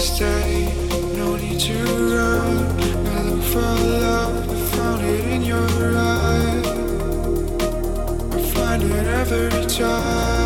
stay, no need to run. I look for love, I found it in your eyes. I find it every time.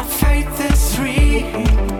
We might be out